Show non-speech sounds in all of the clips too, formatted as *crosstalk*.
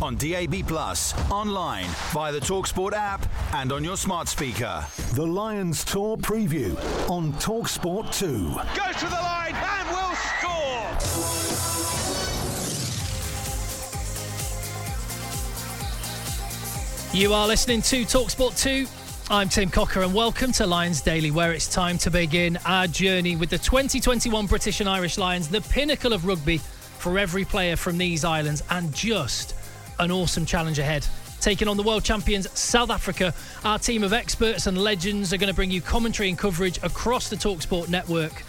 On DAB Plus, online, via the Talksport app, and on your smart speaker. The Lions Tour preview on Talksport 2. Goes to the line and we'll score. You are listening to Talksport 2. I'm Tim Cocker, and welcome to Lions Daily, where it's time to begin our journey with the 2021 British and Irish Lions, the pinnacle of rugby for every player from these islands, and just an awesome challenge ahead. Taking on the world champions South Africa, our team of experts and legends are going to bring you commentary and coverage across the Talksport network.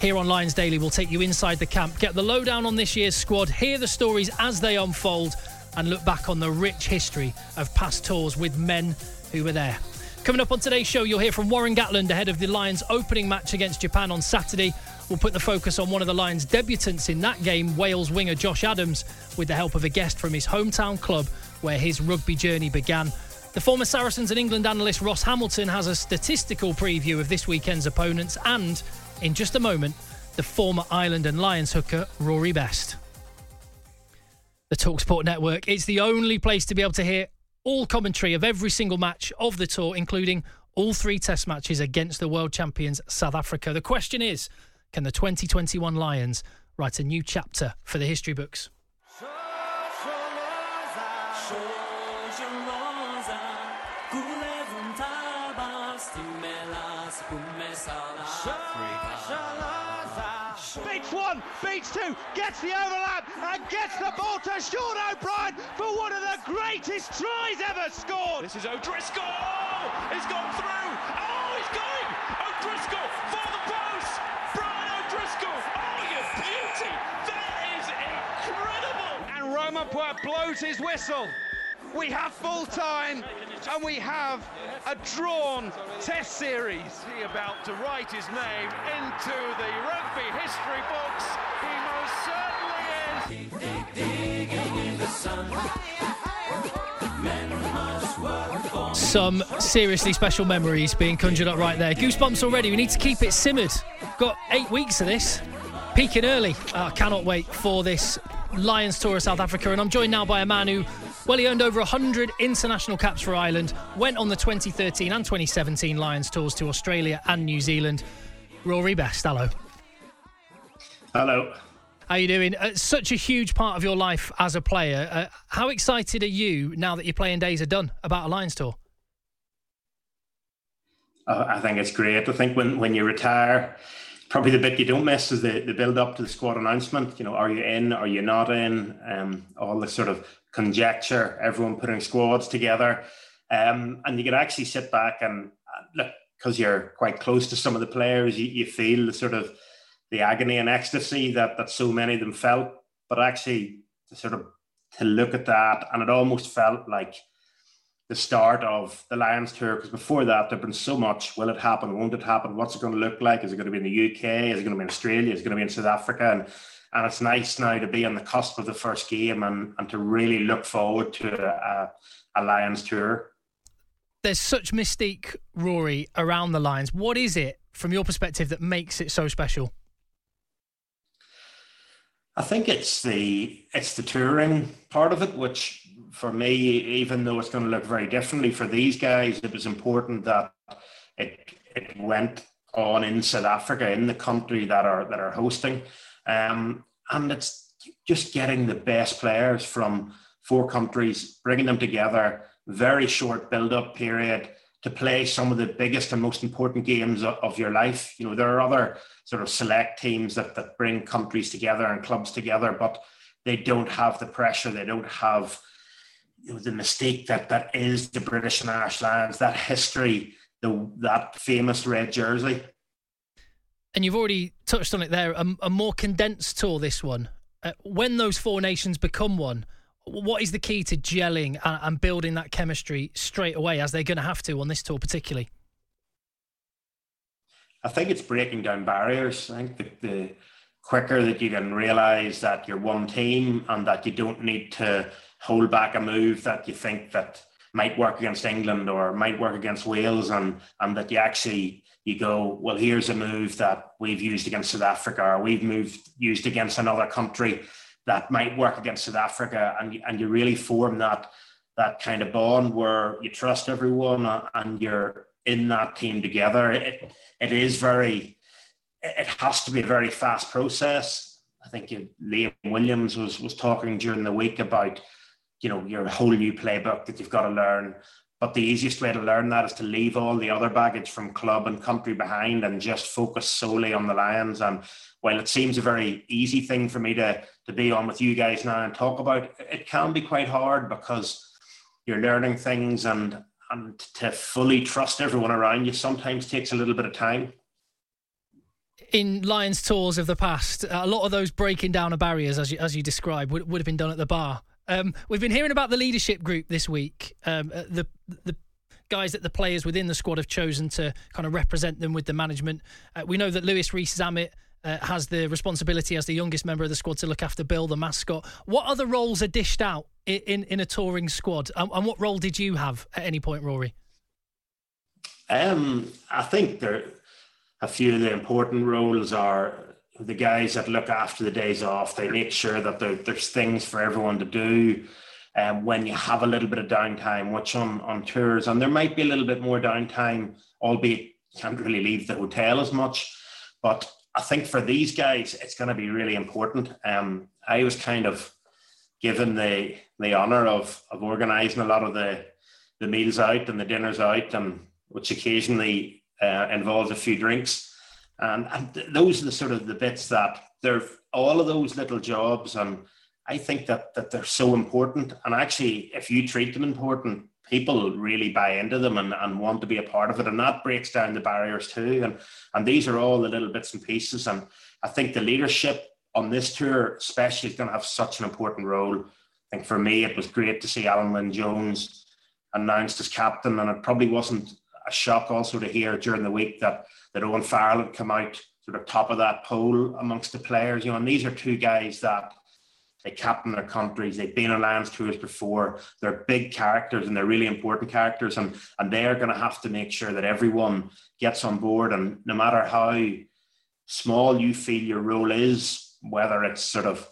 Here on Lions Daily, we'll take you inside the camp, get the lowdown on this year's squad, hear the stories as they unfold, and look back on the rich history of past tours with men who were there. Coming up on today's show, you'll hear from Warren Gatland ahead of the Lions' opening match against Japan on Saturday. We'll put the focus on one of the Lions' debutants in that game, Wales winger Josh Adams, with the help of a guest from his hometown club where his rugby journey began. The former Saracens and England analyst Ross Hamilton has a statistical preview of this weekend's opponents, and in just a moment, the former Ireland and Lions hooker Rory Best. The Talksport Network. It's the only place to be able to hear all commentary of every single match of the tour, including all three test matches against the world champions South Africa. The question is can the 2021 Lions write a new chapter for the history books? One, beats two, gets the overlap and gets the ball to Sean O'Brien for one of the greatest tries ever scored. This is O'Driscoll. He's gone through. Oh, he's going. O'Driscoll for the post. Brian O'Driscoll. Oh, you beauty. That is incredible. And Romain Poite blows his whistle. We have full time and we have a drawn test series. He about to write his name into the rugby history books. He most certainly is. Some seriously special memories being conjured up right there. Goosebumps already. We need to keep it simmered. Got eight weeks of this. Peaking early. I cannot wait for this Lions tour of South Africa. And I'm joined now by a man who, well, he earned over 100 international caps for Ireland, went on the 2013 and 2017 Lions tours to Australia and New Zealand. Rory Best, hello. Hello. How are you doing? Uh, such a huge part of your life as a player. Uh, how excited are you now that your playing days are done about a Lions tour? Uh, I think it's great. I think when, when you retire, probably the bit you don't miss is the, the build up to the squad announcement. You know, are you in? Are you not in? Um, all the sort of conjecture, everyone putting squads together, um, and you can actually sit back and uh, look because you're quite close to some of the players. You, you feel the sort of the agony and ecstasy that that so many of them felt, but actually to sort of to look at that, and it almost felt like the start of the Lions tour because before that there'd been so much. Will it happen? Won't it happen? What's it going to look like? Is it going to be in the UK? Is it going to be in Australia? Is it going to be in South Africa? And and it's nice now to be on the cusp of the first game and and to really look forward to a, a Lions tour. There's such mystique, Rory, around the Lions. What is it, from your perspective, that makes it so special? I think it's the it's the touring part of it, which for me, even though it's going to look very differently for these guys, it was important that it it went on in South Africa, in the country that are that are hosting, um, and it's just getting the best players from four countries, bringing them together, very short build-up period to play some of the biggest and most important games of, of your life. You know, there are other sort of select teams that, that bring countries together and clubs together, but they don't have the pressure, they don't have you know, the mistake that that is the British and Irish Lions, that history, the that famous red jersey. And you've already touched on it there. A, a more condensed tour, this one. Uh, when those four nations become one, what is the key to gelling and, and building that chemistry straight away, as they're going to have to on this tour, particularly? I think it's breaking down barriers. I think the, the quicker that you can realise that you're one team and that you don't need to hold back a move that you think that might work against England or might work against Wales and and that you actually you go well here's a move that we've used against South Africa or we've moved used against another country that might work against South Africa. And and you really form that that kind of bond where you trust everyone and you're in that team together. It it is very it has to be a very fast process. I think Liam Williams was was talking during the week about you know your whole new playbook that you've got to learn. But the easiest way to learn that is to leave all the other baggage from club and country behind and just focus solely on the lions. And while it seems a very easy thing for me to to be on with you guys now and talk about it can be quite hard because you're learning things and and to fully trust everyone around you sometimes takes a little bit of time. In Lions tours of the past, a lot of those breaking down of barriers, as you, as you described, would, would have been done at the bar. Um, we've been hearing about the leadership group this week. Um, the the guys that the players within the squad have chosen to kind of represent them with the management. Uh, we know that Louis Rees-Zammit uh, has the responsibility as the youngest member of the squad to look after Bill, the mascot. What other roles are dished out in in, in a touring squad, and, and, what role did you have at any point, Rory? Um, I think there a few of the important roles are the guys that look after the days off, they make sure that there, there's things for everyone to do. Um, when you have a little bit of downtime, which on, on tours, and there might be a little bit more downtime, albeit you can't really leave the hotel as much. But I think for these guys, it's going to be really important. Um, I was kind of given the the honor of of organising a lot of the the meals out and the dinners out, and which occasionally uh, involves a few drinks. And, and those are the sort of the bits that they're all of those little jobs. And I think that, that they're so important. And actually, if you treat them important, people really buy into them and, and want to be a part of it. And that breaks down the barriers too. And, and these are all the little bits and pieces. And I think the leadership on this tour, especially, is going to have such an important role. I think for me, it was great to see Alun Wyn Jones announced as captain. And it probably wasn't a shock also to hear during the week that that Owen Farrell had come out sort of top of that poll amongst the players. You know, and these are two guys that they captain their countries. They've been on Lions tours before. They're big characters and they're really important characters, and and they are going to have to make sure that everyone gets on board. And no matter how small you feel your role is, whether it's sort of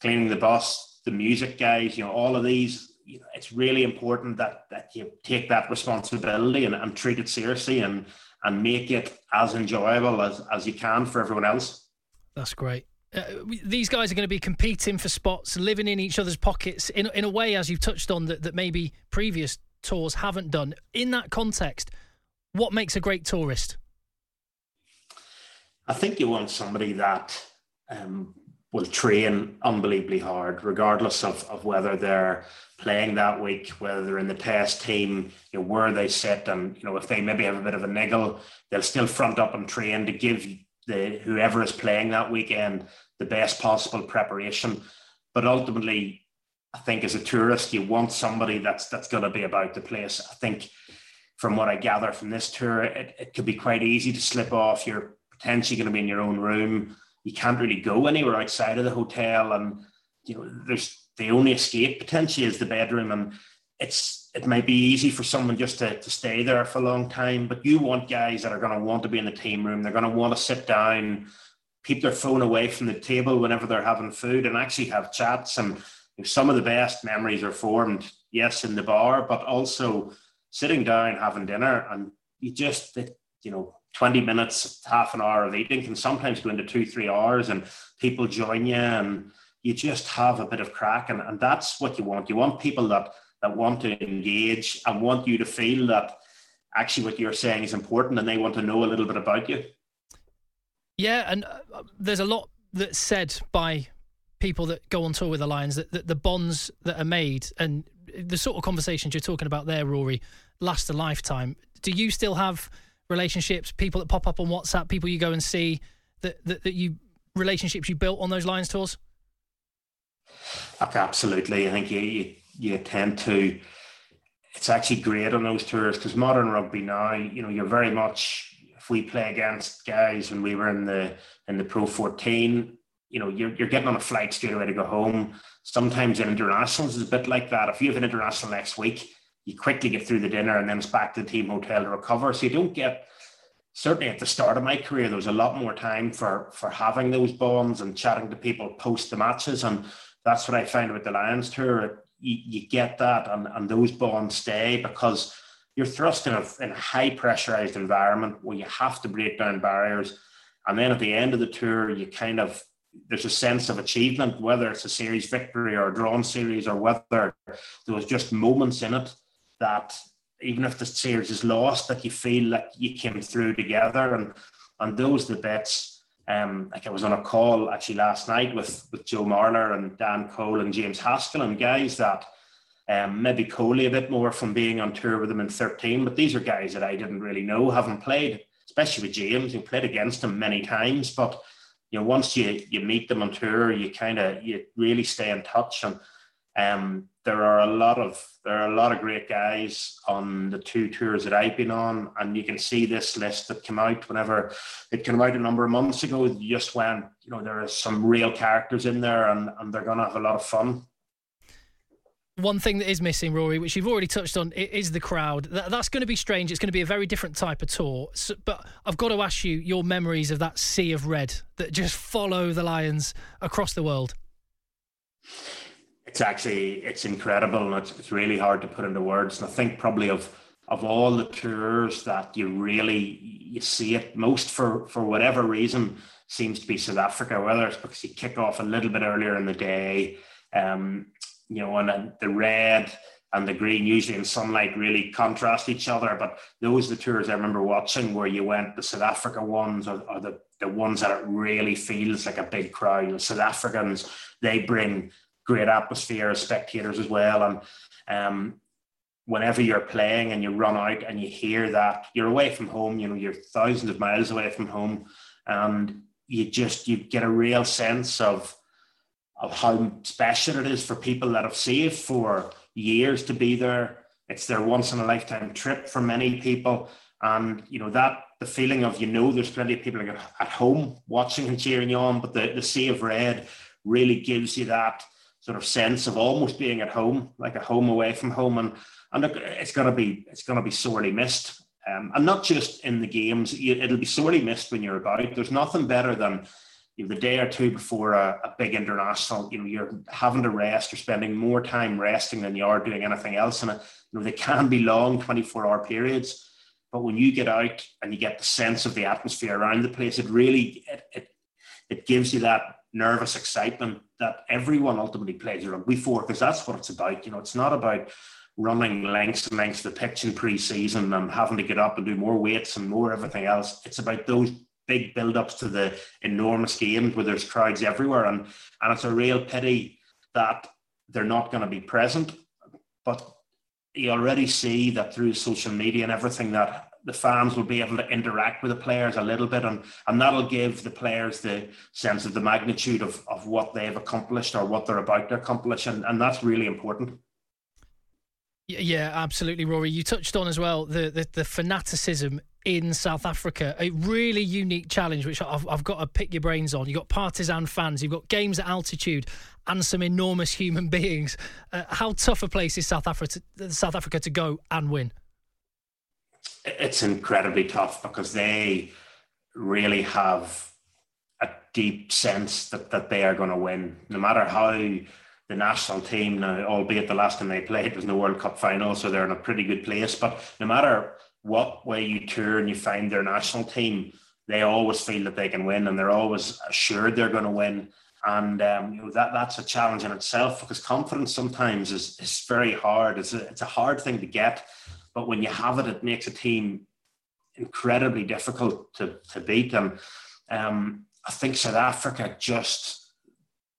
cleaning the bus, the music guys, you know, all of these you know, it's really important that that you take that responsibility and, and treat it seriously and and make it as enjoyable as, as you can for everyone else. That's great. Uh, these guys are going to be competing for spots, living in each other's pockets in in a way, as you've touched on, that, that maybe previous tours haven't done. In that context, what makes a great tourist? I think you want somebody that um, will train unbelievably hard, regardless of, of whether they're playing that week, whether they're in the test team, you know, where they sit, and you know, if they maybe have a bit of a niggle, they'll still front up and train to give the whoever is playing that weekend the best possible preparation. But ultimately, I think as a tourist, you want somebody that's that's going to be about the place. I think from what I gather from this tour, it, it could be quite easy to slip off. You're potentially going to be in your own room you can't really go anywhere outside of the hotel, and you know there's the only escape potentially is the bedroom, and it's it might be easy for someone just to, to stay there for a long time, but you want guys that are going to want to be in the team room. They're going to want to sit down, keep their phone away from the table whenever they're having food, and actually have chats. And some of the best memories are formed, yes, in the bar, but also sitting down having dinner, and you just you know 20 minutes, half an hour of eating can sometimes go into two, three hours and people join you and you just have a bit of crack, and, and that's what you want. You want people that that want to engage and want you to feel that actually what you're saying is important, and they want to know a little bit about you. Yeah, and uh, there's a lot that's said by people that go on tour with the Lions that, that the bonds that are made and the sort of conversations you're talking about there, Rory, last a lifetime. Do you still have relationships, people that pop up on WhatsApp, people you go and see that, that, that you relationships you built on those Lions tours? absolutely. I think you, you, you tend to. It's actually great on those tours because modern rugby now, you know, you're very much. If we play against guys when we were in the in the Pro 14, you know, you're you're getting on a flight straight away to go home. Sometimes in internationals is a bit like that. If you have an international next week, you quickly get through the dinner and then it's back to the team hotel to recover. So you don't get certainly at the start of my career, there was a lot more time for for having those bonds and chatting to people post the matches. And that's what I find with the Lions tour. You, you get that and, and those bonds stay because you're thrust in a, in a high pressurized environment where you have to break down barriers. And then at the end of the tour, you kind of there's a sense of achievement, whether it's a series victory or a drawn series, or whether there was just moments in it that even if the series is lost, that you feel like you came through together, and and those the bits. Um, like I was on a call actually last night with with Joe Marler and Dan Cole and James Haskell and guys that um, maybe Coley a bit more from being on tour with them in 13, but these are guys that I didn't really know, haven't played, especially with James, who played against him many times. But you know, once you you meet them on tour, you kind of you really stay in touch and um, there are a lot of there are a lot of great guys on the two tours that I've been on, and you can see this list that came out whenever it came out a number of months ago. Just when you know there are some real characters in there, and, and they're to have a lot of fun. One thing that is missing, Rory, which you've already touched on, is the crowd. that's going to be strange. It's going to be a very different type of tour. But I've got to ask you your memories of that sea of red that just follow the Lions across the world it's actually it's incredible and it's, it's really hard to put into words. And I think probably of of all the tours that you really you see it most for for whatever reason seems to be South Africa, whether it's because you kick off a little bit earlier in the day, um, you know, and the red and the green usually in sunlight really contrast each other. But those are the tours I remember watching where you went the South Africa ones or, or the, the ones that it really feels like a big crowd. You know, South Africans, they bring great atmosphere as spectators as well. And um, whenever you're playing and you run out and you hear that you're away from home, you know, you're thousands of miles away from home, and you just you get a real sense of of how special it is for people that have saved for years to be there. It's their once in a lifetime trip for many people. And you know that the feeling of you know there's plenty of people at home watching and cheering you on, but the, the sea of red really gives you that sort of sense of almost being at home, like a home away from home, and and it's gonna be it's gonna be sorely missed, um, and not just in the games. It'll be sorely missed when you're about. There's nothing better than you know, the day or two before a, a, big international. You know, you're having to rest. You're spending more time resting than you are doing anything else, and you know they can be long 24 hour periods. But when you get out and you get the sense of the atmosphere around the place, it really it, it, it gives you that nervous excitement that everyone ultimately plays rugby for, because that's what it's about. You know, it's not about running lengths and lengths of the pitch in pre-season and having to get up and do more weights and more everything else. It's about those big build-ups to the enormous games where there's crowds everywhere, and and it's a real pity that they're not going to be present. But you already see that through social media and everything that the fans will be able to interact with the players a little bit and and that'll give the players the sense of the magnitude of, of what they've accomplished or what they're about to accomplish and, and that's really important yeah absolutely rory you touched on as well the, the, the fanaticism in South Africa, a really unique challenge, which I've, I've, got to pick your brains on. You've got partisan fans, you've got games at altitude, and some enormous human *laughs* beings. Uh, how tough a place is South Africa to, South Africa to go and win? It's incredibly tough because they really have a deep sense that, that they are going to win, no matter how the national team now, albeit the last time they played was in the World Cup final, so they're in a pretty good place. But no matter what way you turn, and you find their national team, they always feel that they can win and they're always assured they're going to win. and um, you know that that's a challenge in itself because confidence sometimes is is very hard. It's a it's a hard thing to get, but when you have it, it makes a team incredibly difficult to to beat. And um, I think South Africa just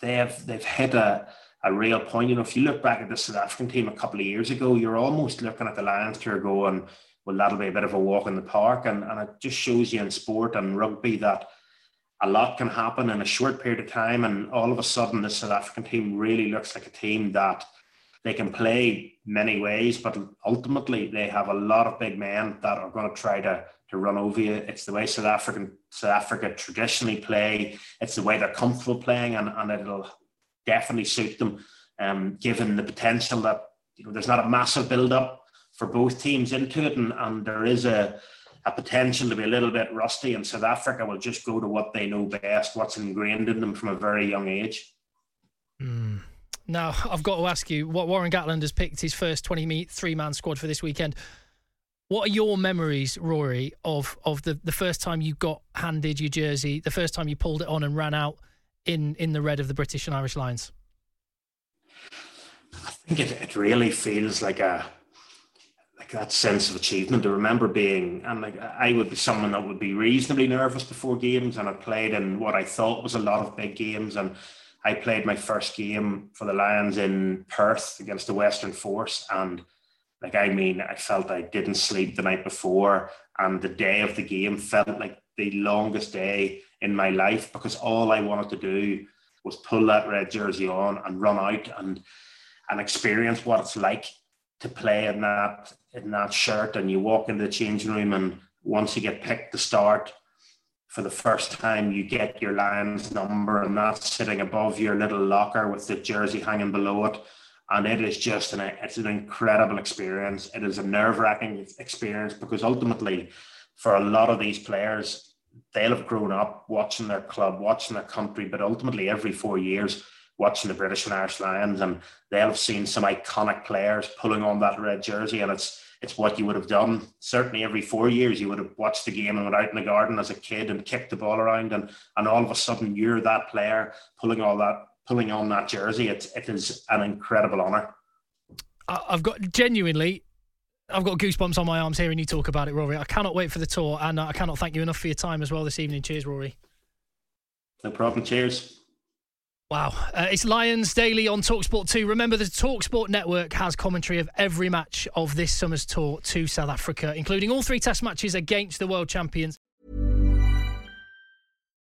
they have they've hit a a real point. You know, if you look back at the South African team a couple of years ago, you're almost looking at the Lions tour going, well, that'll be a bit of a walk in the park. And, and it just shows you in sport and rugby that a lot can happen in a short period of time. And all of a sudden, the South African team really looks like a team that they can play many ways, but ultimately they have a lot of big men that are going to try to, to run over you. It's the way South African South Africa traditionally play. It's the way they're comfortable playing, and, and it'll definitely suit them, um, given the potential that you know there's not a massive build up for both teams into it, and, and there is a a potential to be a little bit rusty, and South Africa will just go to what they know best, what's ingrained in them from a very young age. Mm. Now, *laughs* I've got to ask you, what Warren Gatland has picked his first 23 man squad for this weekend. What are your memories, Rory, of of the, the first time you got handed your jersey, the first time you pulled it on and ran out in, in the red of the British and Irish Lions? I think it, it really feels like a like that sense of achievement. I remember being, and like I would be someone that would be reasonably nervous before games, and I played in what I thought was a lot of big games, and I played my first game for the Lions in Perth against the Western Force, and like I mean, I felt I didn't sleep the night before, and the day of the game felt like the longest day in my life because all I wanted to do was pull that red jersey on and run out and and experience what it's like to play in that in that shirt. And you walk into the changing room and once you get picked to start for the first time you get your Lions number and that's sitting above your little locker with the jersey hanging below it. And it is just an it's an incredible experience. It is a nerve-wracking experience because ultimately for a lot of these players they'll have grown up watching their club watching their country but ultimately every four years watching the British and Irish Lions and they'll have seen some iconic players pulling on that red jersey. And it's it's what you would have done certainly every four years you would have watched the game and went out in the garden as a kid and kicked the ball around and and all of a sudden you're that player pulling all that pulling on that jersey it, it is an incredible honor i've got genuinely I've got goosebumps on my arms hearing you talk about it, Rory. I cannot wait for the tour, and I cannot thank you enough for your time as well this evening. Cheers, Rory. No problem. Cheers. Wow. Uh, it's Lions Daily on Talksport 2. Remember, the Talksport network has commentary of every match of this summer's tour to South Africa, including all three test matches against the world champions.